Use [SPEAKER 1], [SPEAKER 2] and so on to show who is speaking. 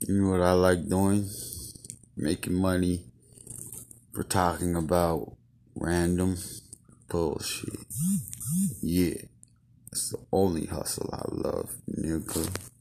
[SPEAKER 1] You know what I like doing? Making money for talking about random bullshit. Yeah, it's the only hustle I love, nigga.